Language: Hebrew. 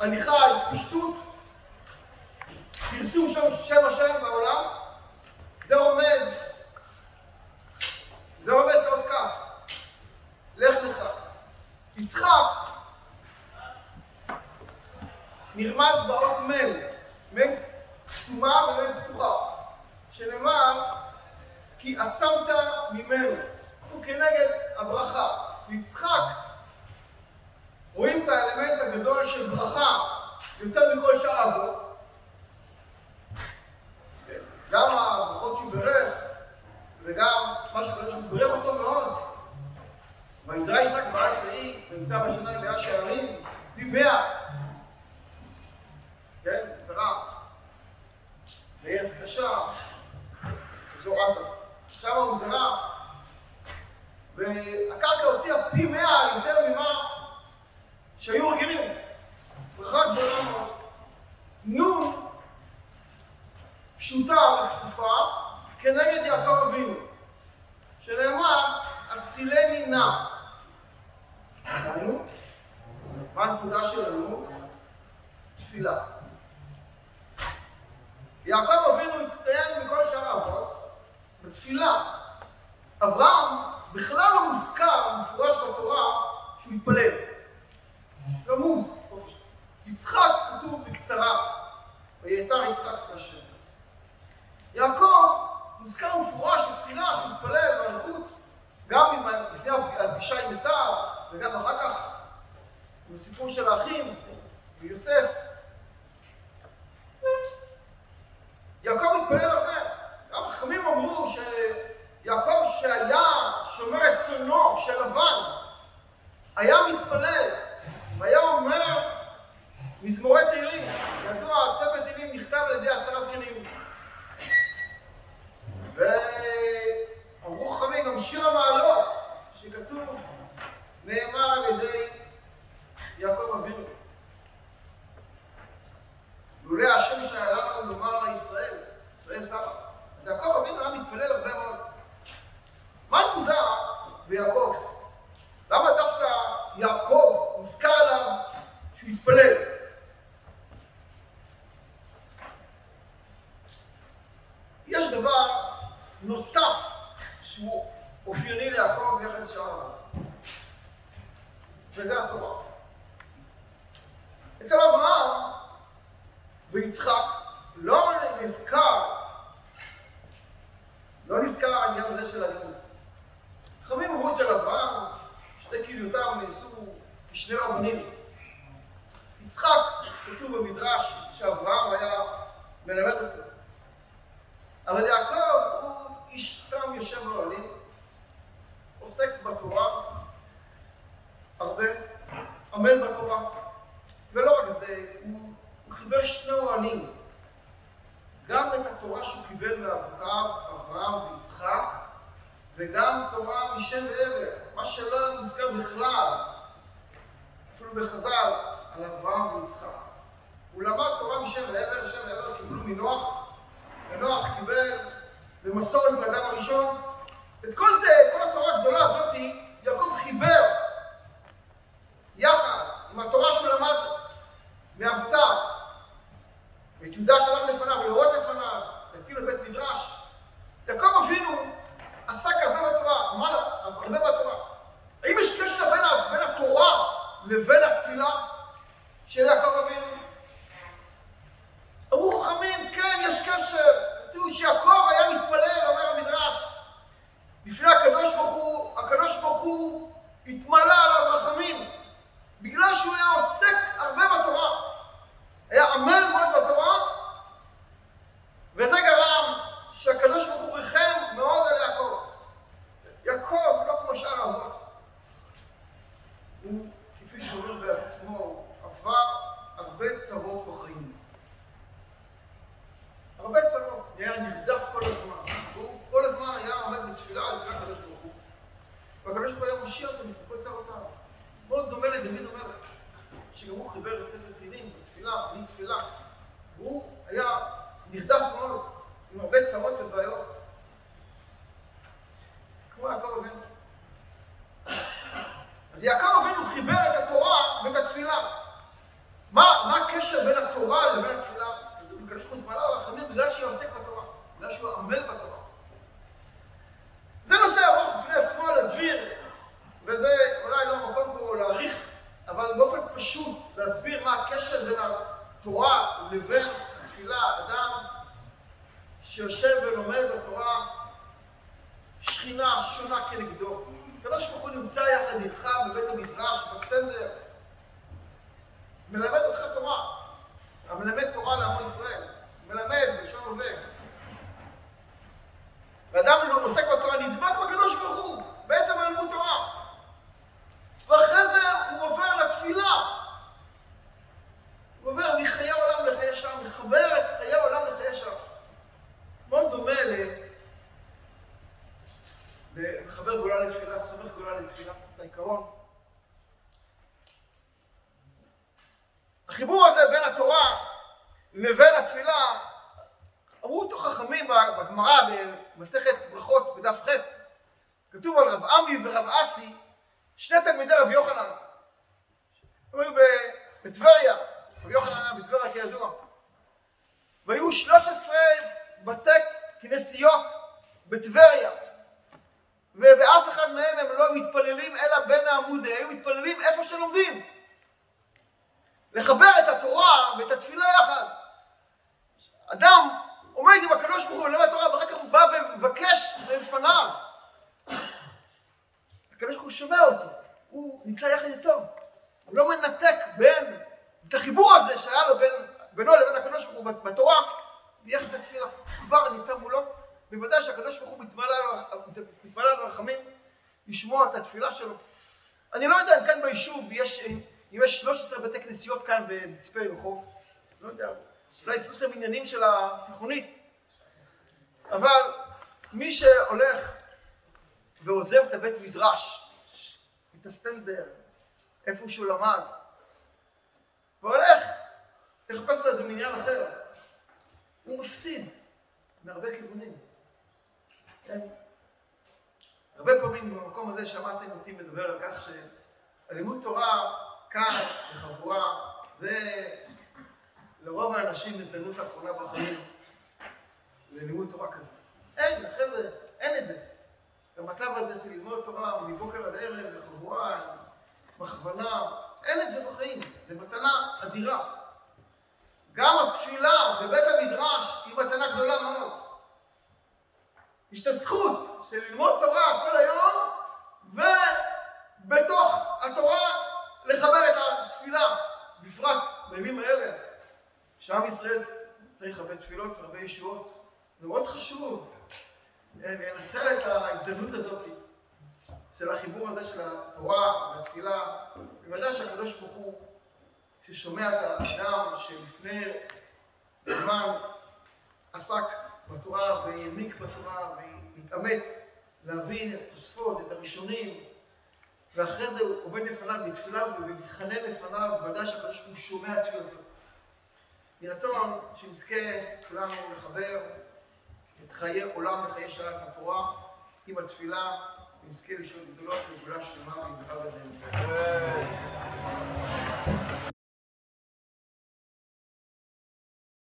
הליכה על פשטות, פרסום שם שם השם בעולם, זה רומז, זה רומז לעוד כך, לך לך. יצחק. נרמז באות מ', מ' סתומה ומ' פתוחה, שנאמר כי עצמת ממנו, הוא כנגד הברכה. ויצחק רואים את האלמנט הגדול של ברכה יותר מכל שאר האבות. גם הברכות שהוא בירך, וגם מה שקדוש הוא בירך אותו מאוד. ויזרע יצחק בארץ ההיא, ונמצא בשנה מאה שערים, פי מאה. כן, זרע. בארץ קשה, אזור עזה. שם הוא זרע, והקרקע הוציאה פי מאה יותר ממה שהיו רגילים. ברכה גדולה מאוד. נון פשוטה וכפופה כנגד יעקב אבינו, שנאמר, הצילני נא. דהיינו, מה הנקודה שלנו? תפילה. יעקב אבינו הצטיין מכל שאר האבות בתפילה. אברהם בכלל לא מוזכר, מפורש בתורה, שהוא התפלל. רמוז. יצחק כתוב בקצרה, ויתר יצחק השם. יעקב מוזכר מפורש לתפילה שהוא התפלל באריכות, גם לפני הפגישה עם עשיו, וגם אחר כך עם הסיפור של האחים ויוסף. יעקב התפלל הרבה. גם חכמים אמרו שיעקב שהיה שומר את צונו של לבן, היה מתפלל, והיה אומר מזמורי תהילים. ידוע, ספר תהילים נכתב על ידי עשרה זקנים. ואמרו חכמים, גם שיר המעלות, שכתוב, נאמר על ידי יעקב אבינו. לולא השם שהיה לנו לומר לישראל, ישראל שרה. אז יעקב אבינו היה מתפלל הרבה מאוד. מה הנקודה ביעקב? למה דווקא יעקב מוזכר עליו שהוא התפלל? יש דבר נוסף שהוא אופייני ליעקב יחד שאר וזה התורה. אצל אברהם ויצחק לא נזכר, לא נזכר העניין הזה של הלימוד. חכמים אמרו של אברהם, שתי כליותיו נעשו כשני רבנים. יצחק, כתוב במדרש שאברהם היה מלמד אותו. אבל יעקב הוא איש תם יושב באוהלים, עוסק בתורה הרבה, עמל בתורה, ולא רק זה, הוא הוא חיבר שני אוהלים. גם את התורה שהוא קיבל מאבותיו, אברהם ויצחק, וגם תורה משם ועבר, מה שלא מוזכר בכלל, אפילו בחז"ל, על אברהם ויצחק. הוא למד תורה משם ועבר, שם ועבר קיבלו מנוח, ונוח קיבל במסורת באדם הראשון. את כל זה, כל התורה הגדולה הזאת, יעקב חיבר יחד עם התורה שהוא למד מאבותיו. ואת יהודה שלח לפניו ולראות לפניו, והקים לבית מדרש. יעקב אבינו עסק הרבה בתורה, עמל הרבה בתורה. האם יש קשר בין התורה לבין התפילה של יעקב אבינו? אמרו חכמים, כן, יש קשר. תראו שיעקב היה מתפלל, אומר המדרש, לפני הקדוש ברוך הוא, הקדוש ברוך הוא התמלא עליו רחמים, בגלל שהוא היה עוסק הרבה בתורה. היה עמל מאוד בתורה, וזה גרם שהקדוש ברוך הוא ריחם מאוד על יעקב. יעקב, לא כמו שאר האבות, הוא, כפי שאומר בעצמו, עבר הרבה צרות בחיים. הרבה צרות, היה נרדף כל הזמן, והוא כל הזמן היה עומד בתפילה לפני הקדוש ברוך הוא. והקדוש ברוך הוא מושיע אותו מכל צרותיו. מאוד דומה לדוד אומר, שגם הוא חיבר את ספר תהילים בתפילה, בלי תפילה. והוא היה נרדף מאוד, עם הרבה צרות ובעיות. כמו יעקב אבינו. אז יעקב אבינו חיבר את התורה ואת התפילה. מה, מה הקשר בין התורה לבין התפילה? הקדוש ברוך הוא התמלא רחמים בגלל שהוא עוסק בתורה, בגלל שהוא עמל בתורה. זה נושא ארוך בפני עצמו להסביר, וזה אולי לא המקום פה להעריך, אבל באופן פשוט להסביר מה הקשר בין התורה לבין התפילה. אדם שיושב ולומד בתורה, שכינה שונה כנגדו. הקדוש ברוך הוא נמצא יחד איתך בבית המדרש, בסטנדר, מלמד אותך תורה. המלמד תורה לעמו ישראל, מלמד בלשון הווה. ואדם לא עוסק בתורה נדבק בקדוש ברוך הוא, בעצם על לימוד תורה. ואחרי זה הוא עובר לתפילה. הוא עובר מחיי העולם לחיי שם, מחבר את חיי העולם לחיי שם. מאוד דומה ל... מחבר גאולה לתפילה, סומך גאולה לתפילה, את העיקרון. החיבור הזה בין התורה לבין התפילה, אמרו אותו חכמים בגמרא במסכת ברכות בדף ח', כתוב על רב עמי ורב אסי, שני תלמידי רבי יוחנן. הם היו בטבריה, רבי יוחנן היה בטבריה כידוע. והיו 13 בתי כנסיות בטבריה. ובאף אחד מהם הם לא מתפללים אלא בין העמודי, היו מתפללים איפה שלומדים. לחבר את התורה ואת התפילה יחד. אדם עומד עם הקדוש ברוך הוא ולמד תורה, ואחר כך הוא בא ומבקש לפניו. הקדוש ברוך הוא שומע אותו, הוא נמצא יחד איתו. הוא לא מנתק בין, את החיבור הזה שהיה לו בין, בינו לבין הקדוש ברוך הוא בתורה, ביחס לתפילה. כבר נמצא מולו, בוודאי שהקדוש ברוך הוא מתמלא על רחמים לשמוע את התפילה שלו. אני לא יודע אם כאן ביישוב יש אם יש 13 בתי כנסיות כאן במצפה רחוב, לא יודע, אולי פלוס המניינים של התיכונית, אבל מי שהולך ועוזב את הבית מדרש, את הסטנדר, איפה שהוא למד, והולך לחפש לו איזה מניין אחר, הוא מפסיד מהרבה כיוונים. כן? הרבה פעמים במקום הזה שמעתם אותי מדבר על כך שהלימוד תורה כאן, בחבורה, זה לרוב האנשים הזדמנות האחרונה בחיים ללימוד תורה כזה. אין, אחרי זה, אין את זה. את המצב הזה של ללמוד תורה מבוקר עד ערב, בחבורה, בהכוונה, אין את זה בחיים. זה מתנה אדירה. גם התפילה בבית המדרש היא מתנה גדולה מאוד. יש את הזכות של ללמוד תורה כל היום, ובתוך התורה לחבר את התפילה, בפרט בימים האלה, שעם ישראל צריך הרבה תפילות והרבה ישועות. זה מאוד חשוב לנצל את ההזדמנות הזאת של החיבור הזה של התורה והתפילה. בוודאי שהקדוש ברוך הוא, ששומע את האדם שלפני זמן עסק בתורה והעמיק בתורה והתאמץ להבין את התוספות, את הראשונים, ואחרי זה הוא עומד לפניו בתפילה ומתחנן לפניו, ודאי שהקדוש ברוך הוא שומע תפילתו. יהי רצון שנזכה כולנו לחבר את חיי עולם וחיי שעת התורה עם התפילה, נזכה לשאול גדולות וגדולה שלמה במהרה בינינו.